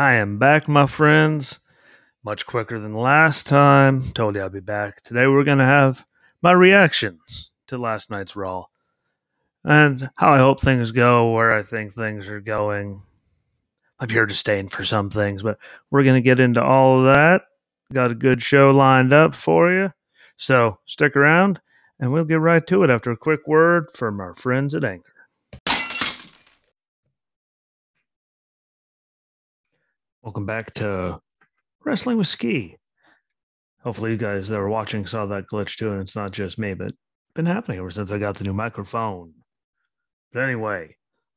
I am back, my friends. Much quicker than last time. Told you I'd be back. Today we're going to have my reactions to last night's Raw and how I hope things go, where I think things are going. I'm here to for some things, but we're going to get into all of that. Got a good show lined up for you. So stick around and we'll get right to it after a quick word from our friends at Anchor. Welcome back to Wrestling with Ski. Hopefully, you guys that were watching saw that glitch too, and it's not just me, but been happening ever since I got the new microphone. But anyway,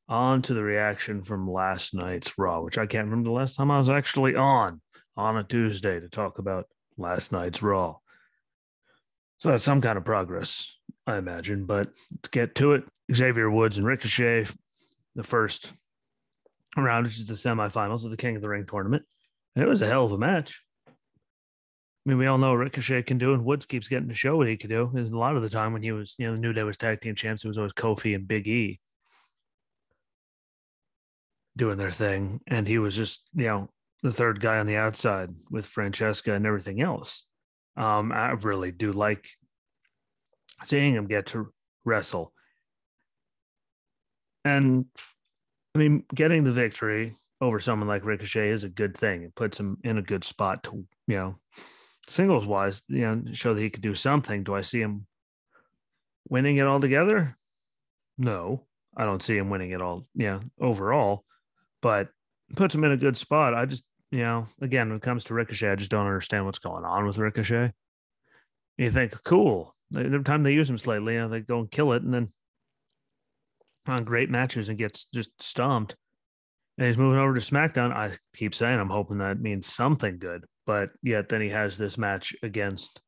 on to the reaction from last night's Raw, which I can't remember the last time I was actually on on a Tuesday to talk about last night's Raw. So that's some kind of progress, I imagine. But to get to it, Xavier Woods and Ricochet, the first round, which is the semifinals of the King of the Ring tournament. And it was a hell of a match. I mean, we all know Ricochet can do, and Woods keeps getting to show what he can do. And a lot of the time when he was, you know, the New Day was tag team champs, it was always Kofi and Big E doing their thing. And he was just, you know, the third guy on the outside with Francesca and everything else. Um, I really do like seeing him get to wrestle. And I mean, getting the victory over someone like Ricochet is a good thing. It puts him in a good spot to, you know, singles wise, you know, show that he could do something. Do I see him winning it all together? No, I don't see him winning it all, yeah, overall, but puts him in a good spot. I just, you know, again, when it comes to Ricochet, I just don't understand what's going on with Ricochet. You think, cool. Every time they use him slightly, you know, they go and kill it, and then on great matches and gets just stomped. And he's moving over to SmackDown. I keep saying I'm hoping that means something good, but yet then he has this match against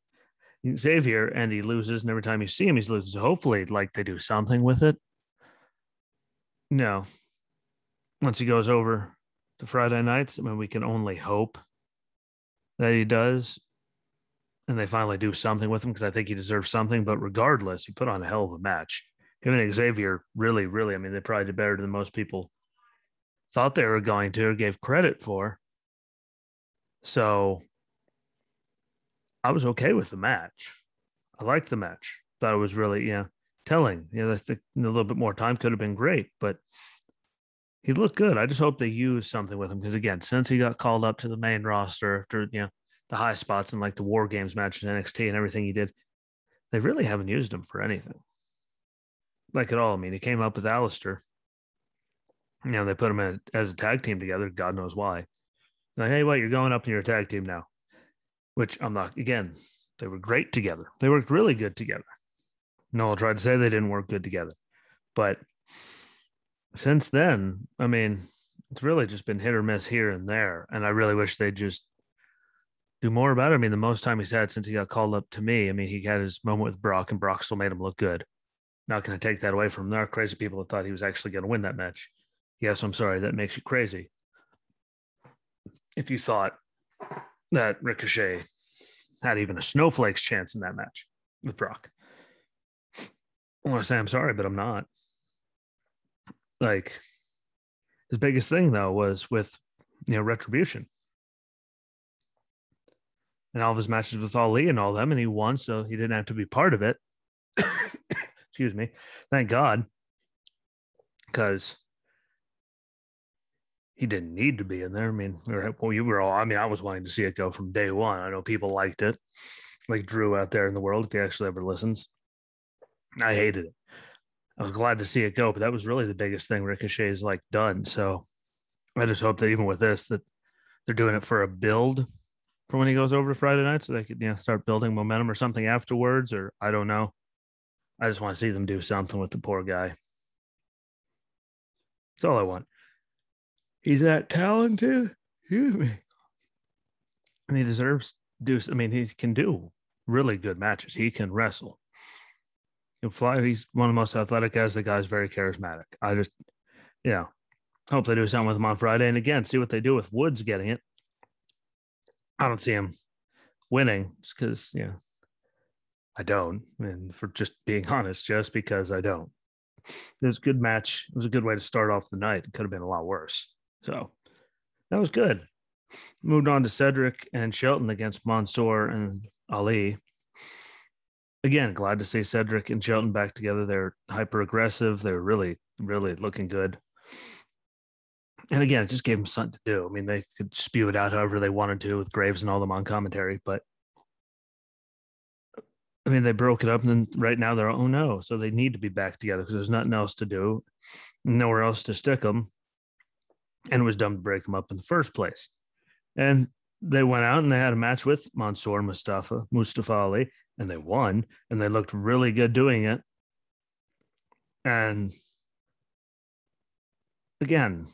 Xavier and he loses, and every time you see him, he's losing. So hopefully, like they do something with it. No, once he goes over to Friday nights, I mean, we can only hope that he does, and they finally do something with him because I think he deserves something. But regardless, he put on a hell of a match him and Xavier really, really, I mean, they probably did better than most people thought they were going to or gave credit for. So I was okay with the match. I liked the match. Thought it was really, yeah, telling. You know, I think a little bit more time could have been great, but he looked good. I just hope they use something with him because again, since he got called up to the main roster after you know the high spots and like the War Games match in NXT and everything he did, they really haven't used him for anything like at all. I mean, he came up with Aleister. You know, they put him in as a tag team together. God knows why. Like, hey, what? You're going up in your tag team now. Which I'm not. Again, they were great together. They worked really good together. No, I'll try to say they didn't work good together, but since then, I mean, it's really just been hit or miss here and there. And I really wish they'd just do more about it. I mean, the most time he's had since he got called up to me, I mean, he had his moment with Brock, and Brock still made him look good. Not going to take that away from them. There are crazy people that thought he was actually going to win that match. Yes, I'm sorry. That makes you crazy. If you thought that Ricochet had even a snowflake's chance in that match with Brock, I want to say I'm sorry, but I'm not. Like, his biggest thing though was with you know retribution and all of his matches with Ali and all them, and he won, so he didn't have to be part of it. Excuse me. Thank God. Because he didn't need to be in there. I mean, we were, well, you were all, I mean, I was wanting to see it go from day one. I know people liked it, like Drew out there in the world, if he actually ever listens. I hated it. I was glad to see it go, but that was really the biggest thing Ricochet's like done. So I just hope that even with this, that they're doing it for a build for when he goes over to Friday night, so they could you know start building momentum or something afterwards, or I don't know. I just want to see them do something with the poor guy. That's all I want. He's that talented. Excuse me. And he deserves do. I mean, he can do really good matches. He can wrestle. He can fly. He's one of the most athletic guys. The guy's very charismatic. I just, yeah, hope they do something with him on Friday. And again, see what they do with Woods getting it. I don't see him winning because, yeah, I don't. And for just being honest, just because I don't. It was a good match. It was a good way to start off the night. It could have been a lot worse. So that was good. Moved on to Cedric and Shelton against Mansoor and Ali. Again, glad to see Cedric and Shelton back together. They're hyper aggressive. They're really, really looking good. And again, it just gave them something to do. I mean, they could spew it out however they wanted to with Graves and all them on commentary, but I mean, they broke it up, and then right now they're oh no, so they need to be back together because there's nothing else to do, nowhere else to stick them, and it was dumb to break them up in the first place. And they went out and they had a match with Mansoor Mustafa Mustafa Ali, and they won, and they looked really good doing it. And again,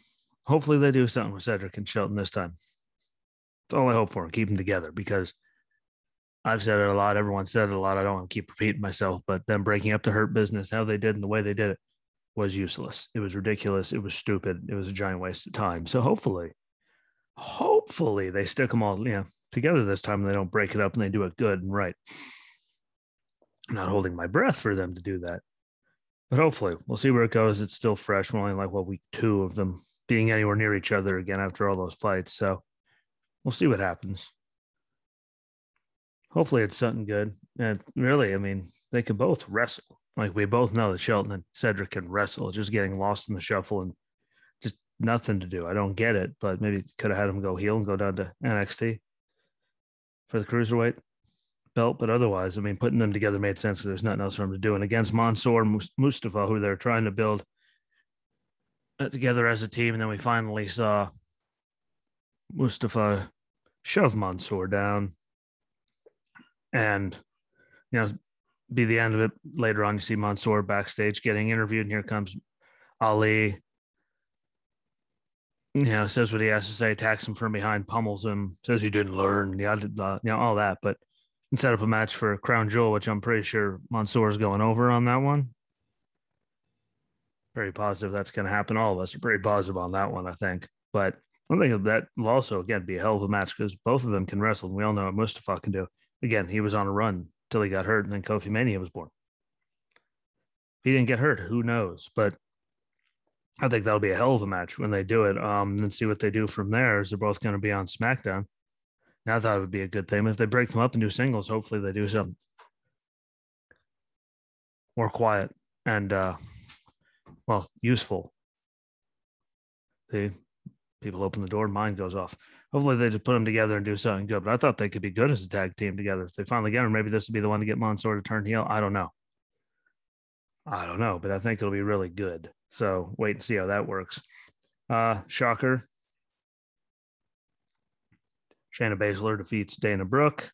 hopefully they do something with Cedric and Shelton this time. That's all I hope for. Keep them together because I've said it a lot. Everyone said it a lot. I don't want to keep repeating myself, but them breaking up to hurt business, how they did and the way they did it was useless. It was ridiculous. It was stupid. It was a giant waste of time. So hopefully, hopefully they stick them all, you know, together this time and they don't break it up and they do it good and right. I'm not holding my breath for them to do that. But hopefully we'll see where it goes. It's still fresh. We're only like what week two of them being anywhere near each other again after all those fights. So we'll see what happens hopefully it's something good. And really, I mean, they could both wrestle. Like we both know that Shelton and Cedric can wrestle. It's just getting lost in the shuffle and just nothing to do. I don't get it, but maybe could have had him go heel and go down to NXT for the cruiserweight belt. But otherwise, I mean, putting them together made sense. There's nothing else for him to do. And against Mansoor Mustafa, who they're trying to build uh, together as a team, and then we finally saw Mustafa shove Mansoor down and you know be the end of it later on. You see mansoor backstage getting interviewed. And here comes ali. You know says what he has to say attacks him from behind pummels him says he didn't learn yeah you know all that. But instead of a match for crown jewel which i'm pretty sure mansoor is going over on that one very positive that's going to happen. All of us are pretty positive on that one i think. But I think that will also again be a hell of a match because both of them can wrestle, and we all know what Mustafa can do again, he was on a run till he got hurt, and then Kofi Mania was born. If he didn't get hurt, who knows? But I think that'll be a hell of a match when they do it. Um, and see what they do from there. Is they're both going to be on SmackDown. And I thought it would be a good thing if they break them up and do singles. Hopefully, they do something more quiet and uh, well useful. See, people open the door, mind goes off hopefully they just put them together and do something good. But I thought they could be good as a tag team together. If they finally get them, maybe this would be the one to get Mansoor to turn heel. I don't know. I don't know, but I think it'll be really good. So wait and see how that works. Uh, shocker. Shayna Baszler defeats Dana Brooke.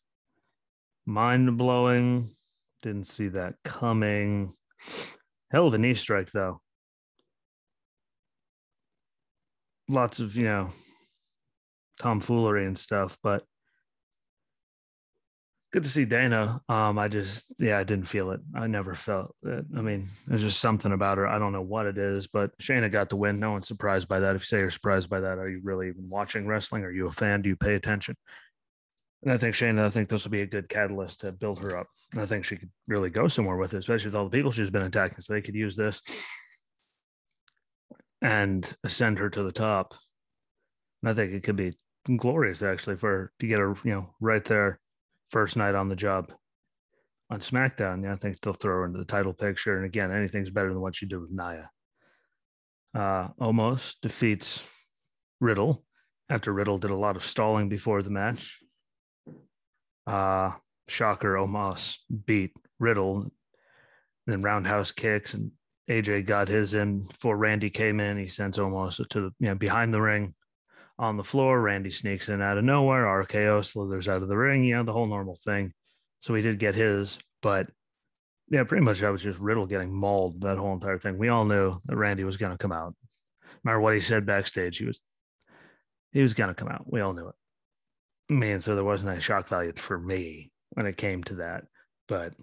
Mind blowing. Didn't see that coming. Hell of a knee strike, though. Lots of, you know, tomfoolery and stuff. But good to see Dana. Um, I just, yeah, I didn't feel it. I never felt it. I mean, there's just something about her. I don't know what it is, but Shayna got the win. No one's surprised by that. If you say you're surprised by that, are you really even watching wrestling? Are you a fan? Do you pay attention? And I think Shayna, I think this will be a good catalyst to build her up. I think she could really go somewhere with it, especially with all the people she's been attacking. So they could use this and ascend her to the top. And I think it could be glorious actually for to get her, you know, right there first night on the job on SmackDown. Yeah, I think they'll throw her into the title picture. And again, anything's better than what she did with Nia. Uh, Omos defeats Riddle after Riddle did a lot of stalling before the match. Uh, shocker, Omos beat Riddle, then roundhouse kicks, and AJ got his in before Randy came in. He sends Omos to the you know behind the ring on the floor. Randy sneaks in out of nowhere. RKO slithers out of the ring. You know, the whole normal thing. So he did get his, but yeah, pretty much I was just Riddle getting mauled that whole entire thing. We all knew that Randy was going to come out. No matter what he said backstage, he was he was going to come out. We all knew it. Man, so there wasn't any shock value for me when it came to that, but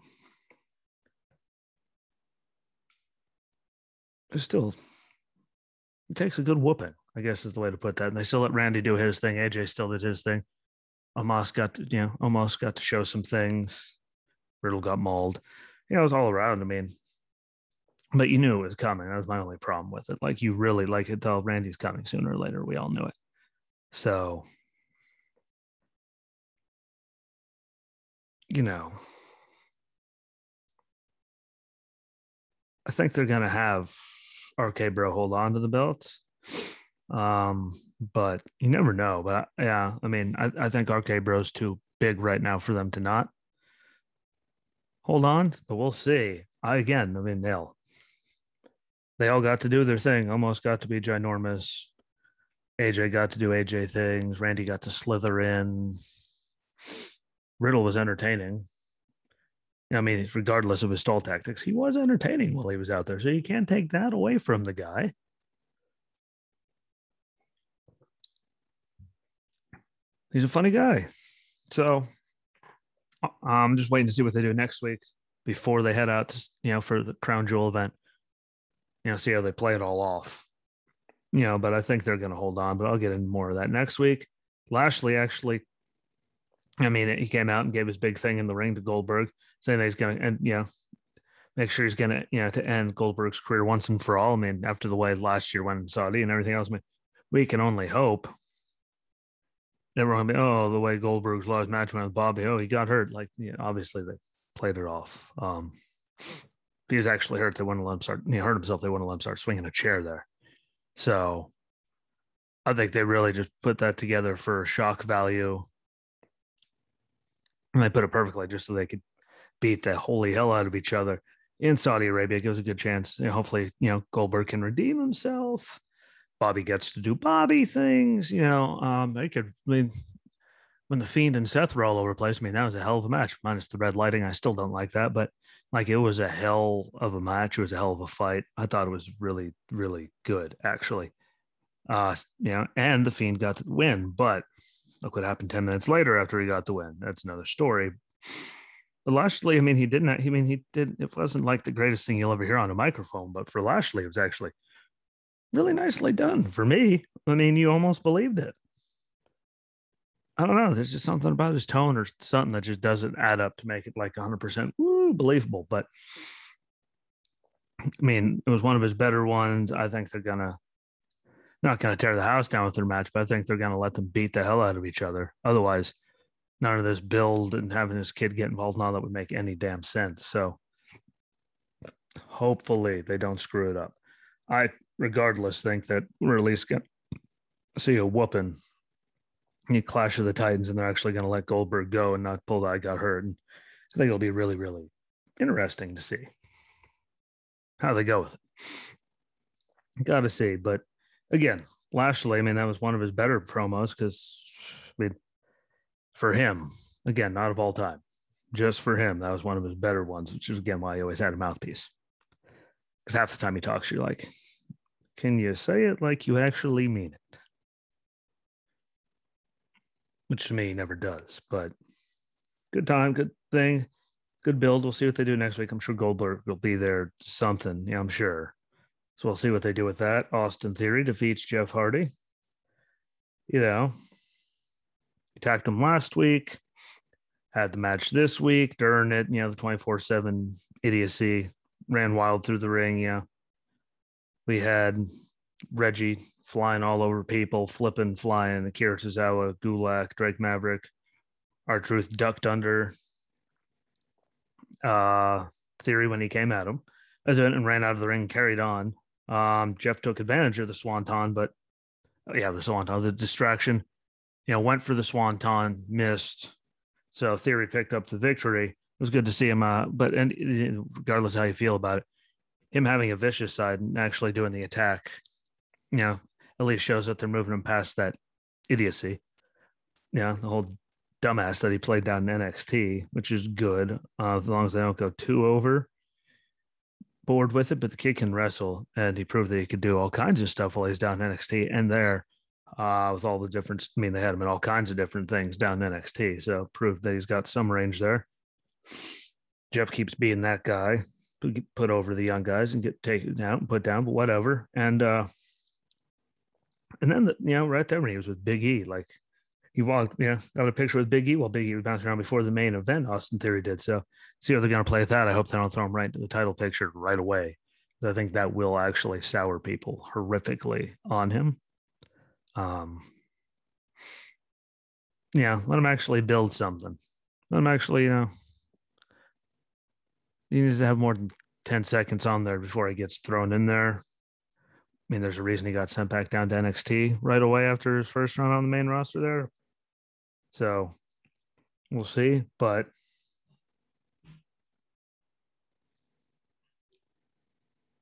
it still it takes a good whooping. I guess is the way to put that. And they still let Randy do his thing. AJ still did his thing. Omos got to, you know, almost got to show some things. Riddle got mauled. You know, it was all around. I mean, but you knew it was coming. That was my only problem with it. Like you really like it tell Randy's coming sooner or later. We all knew it. So, you know, I think they're to have RK Bro hold on to the belts. Um, but you never know. But yeah, I mean, I, I think RK Bro's too big right now for them to not hold on, but we'll see. I again, I mean, they'll they all got to do their thing, almost got to be ginormous. AJ got to do AJ things. Randy got to slither in. Riddle was entertaining. I mean, regardless of his stall tactics, he was entertaining while he was out there. So you can't take that away from the guy. He's a funny guy. So uh, I'm just waiting to see what they do next week before they head out to, you know, for the Crown Jewel event. You know, see how they play it all off. You know, but I think they're going to hold on, but I'll get into more of that next week. Lashley actually I mean, he came out and gave his big thing in the ring to Goldberg, saying that he's going to, and you know, make sure he's going to, you know, to end Goldberg's career once and for all. I mean, after the way last year went in Saudi and everything else, I mean, we can only hope. Everyone, be, oh, the way Goldberg's lost match went with Bobby, oh, he got hurt. Like, you know, obviously they played it off. Um, he was actually hurt, they wouldn't let him start. He hurt himself. They wouldn't let him start swinging a chair there. So, I think they really just put that together for shock value and they put it perfectly just so they could beat the holy hell out of each other in Saudi Arabia. It gives a good chance. Know, hopefully, you know, Goldberg can redeem himself. Bobby gets to do Bobby things. You know, um, they could. I mean, when the Fiend and Seth were all over place, I mean, that was a hell of a match. Minus the red lighting, I still don't like that, but like it was a hell of a match. It was a hell of a fight. I thought it was really, really good, actually. Uh, you know, and the Fiend got the win, but Look what happened 10 minutes later after he got the win. That's another story. But Lashley, I mean, he didn't, I mean, he did, it wasn't like the greatest thing you'll ever hear on a microphone, but for Lashley, it was actually really nicely done for me. I mean, you almost believed it. I don't know. There's just something about his tone or something that just doesn't add up to make it like 100% woo, believable. But I mean, it was one of his better ones. I think they're going to not going to tear the house down with their match, but I think they're going to let them beat the hell out of each other. Otherwise, none of this build and having this kid get involved all that would make any damn sense. So hopefully they don't screw it up. I, regardless, think that we're at least going to see a whooping. You clash of the Titans, and they're actually going to let Goldberg go and not pull the I got hurt. And I think it'll be really, really interesting to see how they go with it. Got to see, but again, Lashley, I mean, that was one of his better promos because, I mean, for him, again, not of all time, just for him, that was one of his better ones, which is again why he always had a mouthpiece. Because half the time he talks, you're like, can you say it like you actually mean it? Which to me, never does, but good time, good thing, good build. We'll see what they do next week. I'm sure Goldberg will be there, something, yeah, I'm sure. So we'll see what they do with that. Austin Theory defeats Jeff Hardy. You know, attacked him last week, had the match this week during it. You know, the 24 7 idiocy ran wild through the ring. Yeah. We had Reggie flying all over people, flipping, flying. Akira Tozawa, Gulak, Drake Maverick, R-Truth ducked under uh, Theory when he came at him as it and ran out of the ring, carried on. Um, Jeff took advantage of the swanton, but oh, yeah, the swanton, the distraction, you know, went for the swanton, missed. So Theory picked up the victory. It was good to see him. Uh, but and regardless how you feel about it, him having a vicious side and actually doing the attack, you know, at least shows that they're moving him past that idiocy. Yeah, the whole dumbass that he played down in NXT, which is good uh, as long as they don't go too over bored with it, but the kid can wrestle, and he proved that he could do all kinds of stuff while he's down in NXT and there uh, with all the different. I mean, they had him in all kinds of different things down NXT, so proved that he's got some range there. Jeff keeps being that guy, put over the young guys and get taken out and put down, but whatever. And uh, and then the, you know, right there when he was with Big E, like he walked, you know, got a picture with Big E while Big E was bouncing around before the main event. Austin Theory did so see how they're going to play with that. I hope they don't throw him right into the title picture right away. I think that will actually sour people horrifically on him. Um, yeah, let him actually build something. Let him actually, you know, he needs to have more than 10 seconds on there before he gets thrown in there. I mean, there's a reason he got sent back down to NXT right away after his first run on the main roster there. So we'll see. But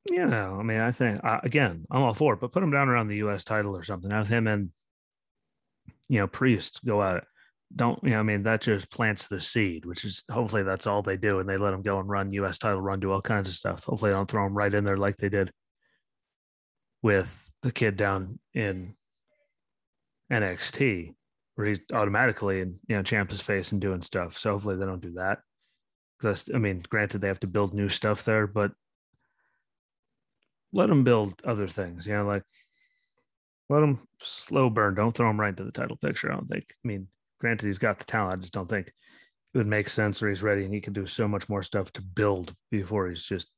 you know, I mean, I think uh, again, I'm all for it, but put him down around the U.S. title or something. Have him and you know Priest go at it. Don't you know? I mean, that just plants the seed, which is hopefully that's all they do, and they let them go and run U.S. title run, do all kinds of stuff. Hopefully, they don't throw them right in there like they did with the kid down in NXT, where he's automatically in you know Champ's face and doing stuff. So hopefully they don't do that. Because I mean, granted they have to build new stuff there, but let them build other things. You know, like let them slow burn. Don't throw them right into the title picture. I don't think. I mean, granted he's got the talent. I just don't think it would make sense or he's ready and he can do so much more stuff to build before he's just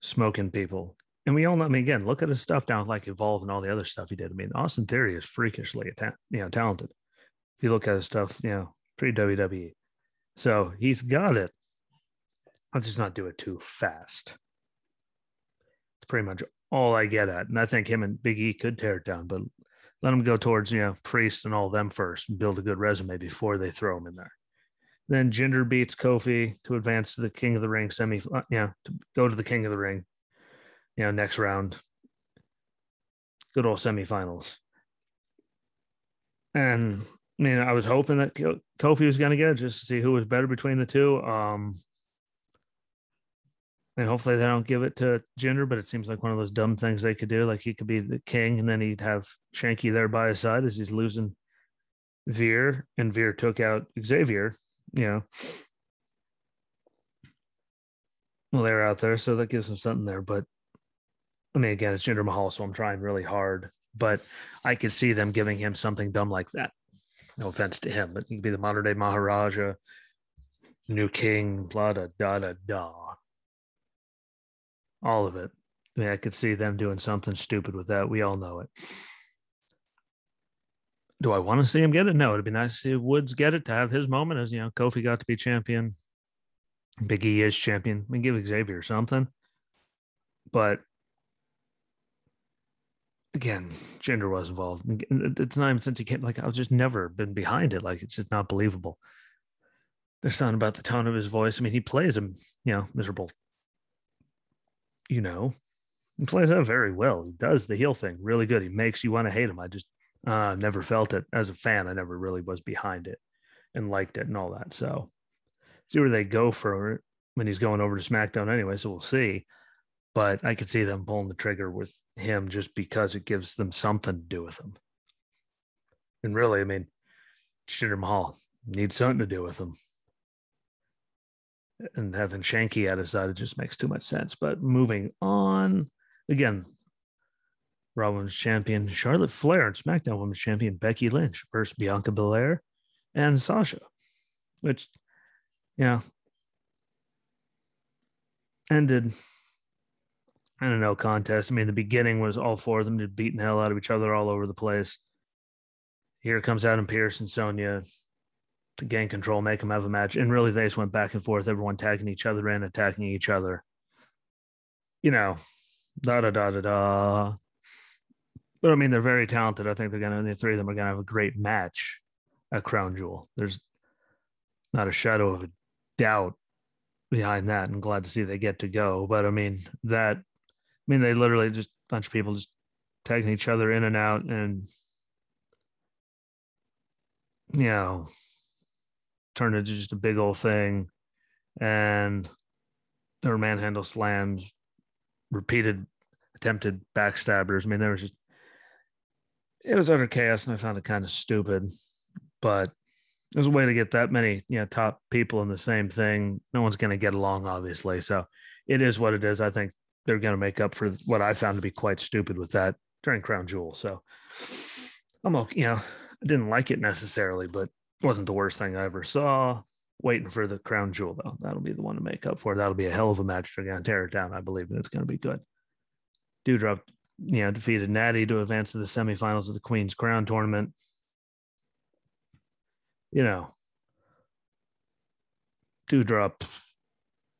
smoking people and we all know. I mean, again, look at his stuff down like Evolve and all the other stuff he did. I mean, Austin Theory is freakishly, you know, talented. If you look at his stuff, you know, pre WWE, so he's got it. Let's just not do it too fast. It's pretty much all I get at, and I think him and Big E could tear it down, but let them go towards you know Priest and all of them first, and build a good resume before they throw him in there. Then Jinder beats Kofi to advance to the King of the Ring semi, uh, yeah, to go to the King of the Ring you know, next round. Good old semifinals. And I mean, I was hoping that Kofi was going to get it just to see who was better between the two. Um, and hopefully they don't give it to Jinder, but it seems like one of those dumb things they could do. Like he could be the king, and then he'd have Shanky there by his side as he's losing Veer, and Veer took out Xavier. You know, well, they're out there, so that gives him something there. But I mean, again, it's Jinder Mahal, so I'm trying really hard, but I could see them giving him something dumb like that. No offense to him, but he could be the modern day Maharaja, new king, blah, da, da, da, da. All of it. I mean, I could see them doing something stupid with that. We all know it. Do I want to see him get it? No, it'd be nice to see Woods get it to have his moment as, you know, Kofi got to be champion. Big E is champion. We give Xavier something. But again, Jinder was involved. It's not even since he came. Like I've just never been behind it. Like it's just not believable. There's something about the tone of his voice. I mean, he plays him, you know, miserable. You know, he plays that very well. He does the heel thing really good. He makes you want to hate him. I just uh, never felt it as a fan. I never really was behind it and liked it and all that. So see where they go for it when he's going over to SmackDown anyway. So we'll see but I could see them pulling the trigger with him just because it gives them something to do with him. And really, I mean, Jinder Mahal needs something to do with him. And having Shanky at his side, it just makes too much sense. But moving on, again, Raw Women's Champion Charlotte Flair and SmackDown Women's Champion Becky Lynch versus Bianca Belair and Sasha, which, yeah, ended I don't know contest. I mean, the beginning was all four of them just beating the hell out of each other all over the place. Here comes Adam Pearce and Sonya to gain control, make them have a match. And really, they just went back and forth, everyone tagging each other in, attacking each other. You know, da da da da da. But I mean, they're very talented. I think they're going to, the three of them are going to have a great match at Crown Jewel. There's not a shadow of a doubt behind that. I'm glad to see they get to go. But I mean, that I mean, they literally just a bunch of people just tagging each other in and out and you know turned into just a big old thing and there were manhandle slams repeated attempted backstabbers i mean there was just it was utter chaos and i found it kind of stupid but there's a way to get that many you know top people in the same thing no one's going to get along obviously so it is what it is i think they're going to make up for what I found to be quite stupid with that during Crown Jewel. So I'm okay. You know, I didn't like it necessarily, but wasn't the worst thing I ever saw. Waiting for the Crown Jewel though. That'll be the one to make up for. That'll be a hell of a match. They're to tear it down. I believe, and it's going to be good. Doudrop, you know, defeated Natty to advance to the semifinals of the Queen's Crown tournament. you know, Doudrop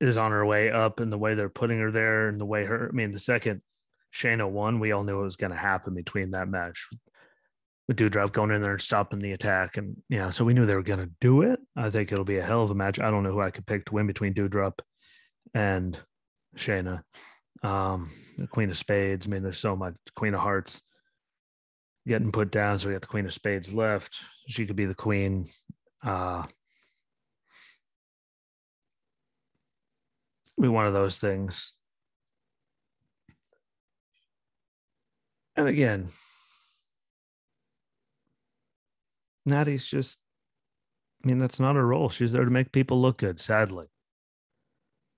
is on her way up and the way they're putting her there and the way her, I mean, the second Shayna won, we all knew it was going to happen between that match with Doudrop going in there and stopping the attack. And, know, so we knew they were going to do it. I think it'll be a hell of a match. I don't know who I could pick to win between Doudrop and Shayna. Um, the Queen of Spades. I mean, there's so much Queen of Hearts getting put down. So we got the Queen of Spades left. She could be the queen. Uh, be one of those things. And again, Natty's just, I mean, that's not her role. She's there to make people look good, sadly.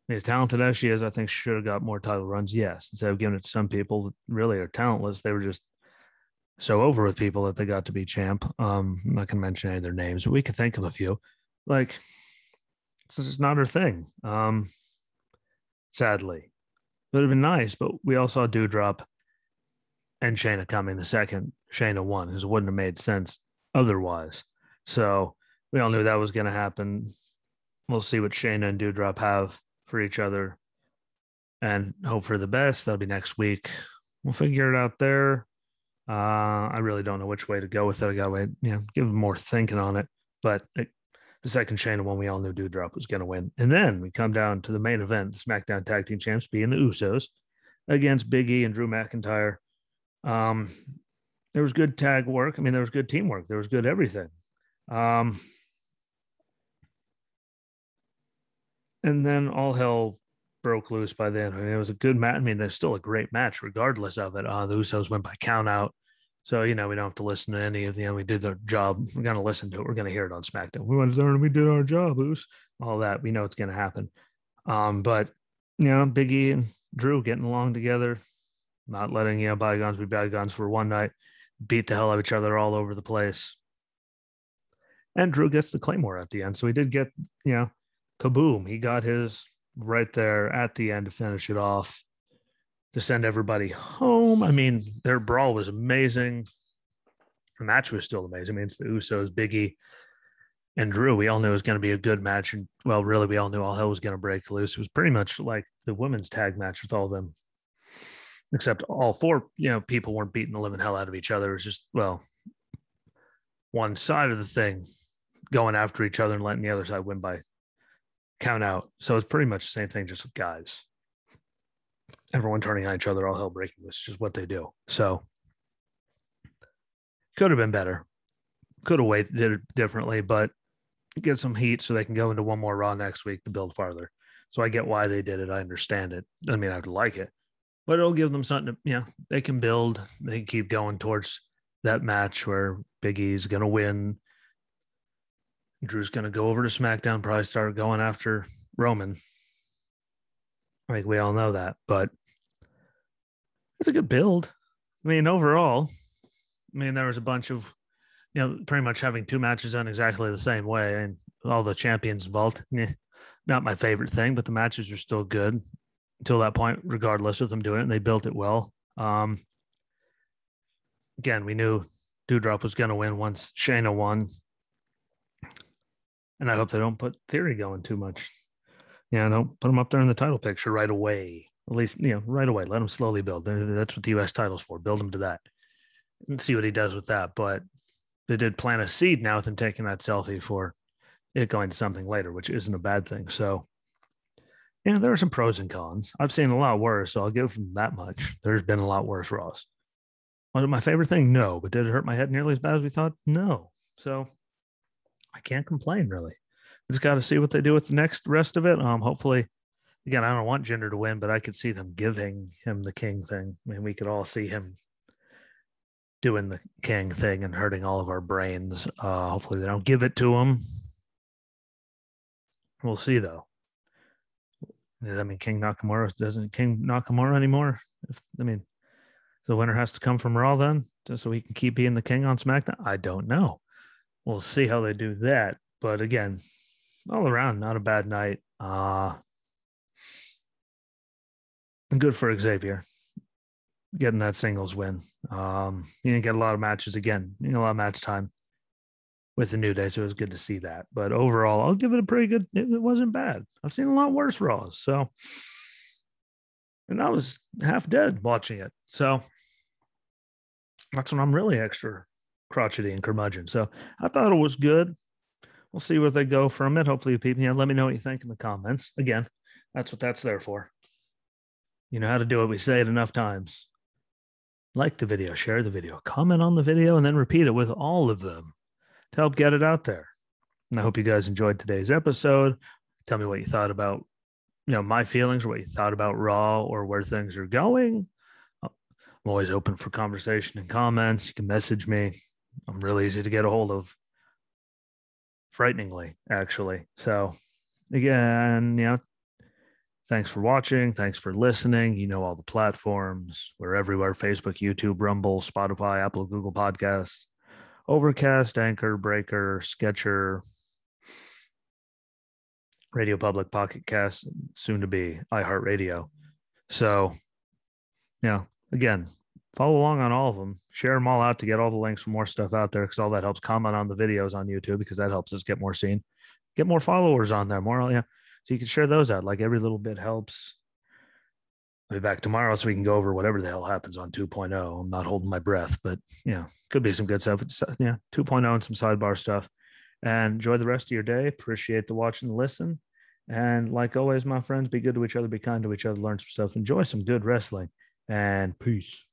As talented as she is, I think she should have got more title runs. Yes. Instead of giving it to some people that really are talentless, they were just so over with people that they got to be champ. Um, I'm not going to mention any of their names, but we could think of a few. Like, it's just not her thing. Um, sadly, it would have been nice, but we all saw Doudrop and Shayna coming the second Shayna won, because it wouldn't have made sense otherwise. So we all knew that was going to happen. We'll see what Shayna and Doudrop have for each other and hope for the best. That'll be next week. We'll figure it out there. Uh, I really don't know which way to go with it. I got to wait, you know, give more thinking on it. But it, the second Shayna won, we all knew Doudrop was going to win. And then we come down to the main event, SmackDown Tag Team Champs being the Usos against Big E and Drew McIntyre. Um, there was good tag work. I mean, there was good teamwork. There was good everything. Um, and then all hell broke loose by then. I mean, it was a good match. I mean, there's still a great match regardless of it. Uh, the Usos went by count out. So, you know, we don't have to listen to any of the, know, we did our job. We're going to listen to it. We're going to hear it on SmackDown. We went there and we did our job, Us. All that. We know it's going to happen. Um, but, you know, Big E and Drew getting along together, not letting, you know, bygones be bygones for one night beat the hell out of each other all over the place. And Drew gets the Claymore at the end. So he did get, you know, kaboom. He got his right there at the end to finish it off, to send everybody home. I mean, their brawl was amazing. The match was still amazing. I mean, it's the Usos, Biggie, and Drew. We all knew it was going to be a good match. And well, really, we all knew all hell was going to break loose. It was pretty much like the women's tag match with all them except all four, you know, people weren't beating the living hell out of each other. It was just, well, one side of the thing going after each other and letting the other side win by count out. So it's pretty much the same thing, just with guys. Everyone turning on each other, all hell breaking loose, just what they do. So could have been better. Could have waited did it differently, but get some heat so they can go into one more raw next week to build farther. So I get why they did it. I understand it. I mean, I would like it but it'll give them something to, you know, they can build, they can keep going towards that match where Big E's going to win. Drew's going to go over to SmackDown, probably start going after Roman. Think we all know that, but it's a good build. I mean, overall, I mean, there was a bunch of, you know, pretty much having two matches done exactly the same way and all the champions vault. Not my favorite thing, but the matches are still good until that point, regardless of them doing it, and they built it well. Um, again, we knew Doudrop was going to win once Shayna won, and I hope they don't put Theory going too much. Yeah, don't put him up there in the title picture right away. At least, you know, right away. Let him slowly build. That's what the U.S. title's for. Build him to that, and see what he does with that. But they did plant a seed now with him taking that selfie for it going to something later, which isn't a bad thing. So yeah, there are some pros and cons. I've seen a lot worse, so I'll give them that much. There's been a lot worse Raws. Was it my favorite thing? No. But did it hurt my head nearly as bad as we thought? No. So I can't complain really. Just got to see what they do with the next rest of it. Um, hopefully, again, I don't want Jinder to win, but I could see them giving him the king thing. I mean, we could all see him doing the king thing and hurting all of our brains. Uh, hopefully, they don't give it to him. We'll see though. I mean, King Nakamura doesn't King Nakamura anymore. If I mean, the winner has to come from Raw then, just so he can keep being the king on SmackDown. I don't know. We'll see how they do that. But again, all around, not a bad night. Uh good for Xavier getting that singles win. Um, he didn't get a lot of matches again, you know, a lot of match time. With the New Day. So it was good to see that. But overall, I'll give it a pretty good. It, wasn't bad. I've seen a lot worse Raws. So, and I was half dead watching it. So that's when I'm really extra crotchety and curmudgeon. So I thought it was good. We'll see where they go from it. Hopefully, people, yeah, let me know what you think in the comments. Again, that's what that's there for. You know how to do it. We say it enough times. Like the video, share the video, comment on the video, and then repeat it with all of them to help get it out there. And I hope you guys enjoyed today's episode. Tell me what you thought about, you know, my feelings or what you thought about Raw or where things are going. I'm always open for conversation and comments. You can message me. I'm really easy to get a hold of. Frighteningly, actually. So again, you know, thanks for watching. Thanks for listening. You know all the platforms. We're everywhere: Facebook, YouTube, Rumble, Spotify, Apple, Google Podcasts. Overcast, Anchor, Breaker, Stitcher, Radio Public, Pocket Cast, soon to be iHeartRadio. So, yeah, again, follow along on all of them. Share them all out to get all the links for more stuff out there because all that helps. Comment on the videos on YouTube because that helps us get more seen, get more followers on there. More, yeah. So you can share those out. Like every little bit helps. I'll be back tomorrow so we can go over whatever the hell happens on 2.0. I'm not holding my breath, but you know, could be some good stuff. It's, uh, yeah, 2.0 and some sidebar stuff. And enjoy the rest of your day. Appreciate the watch and the listen. And like always, my friends, be good to each other, be kind to each other, learn some stuff, enjoy some good wrestling, and peace.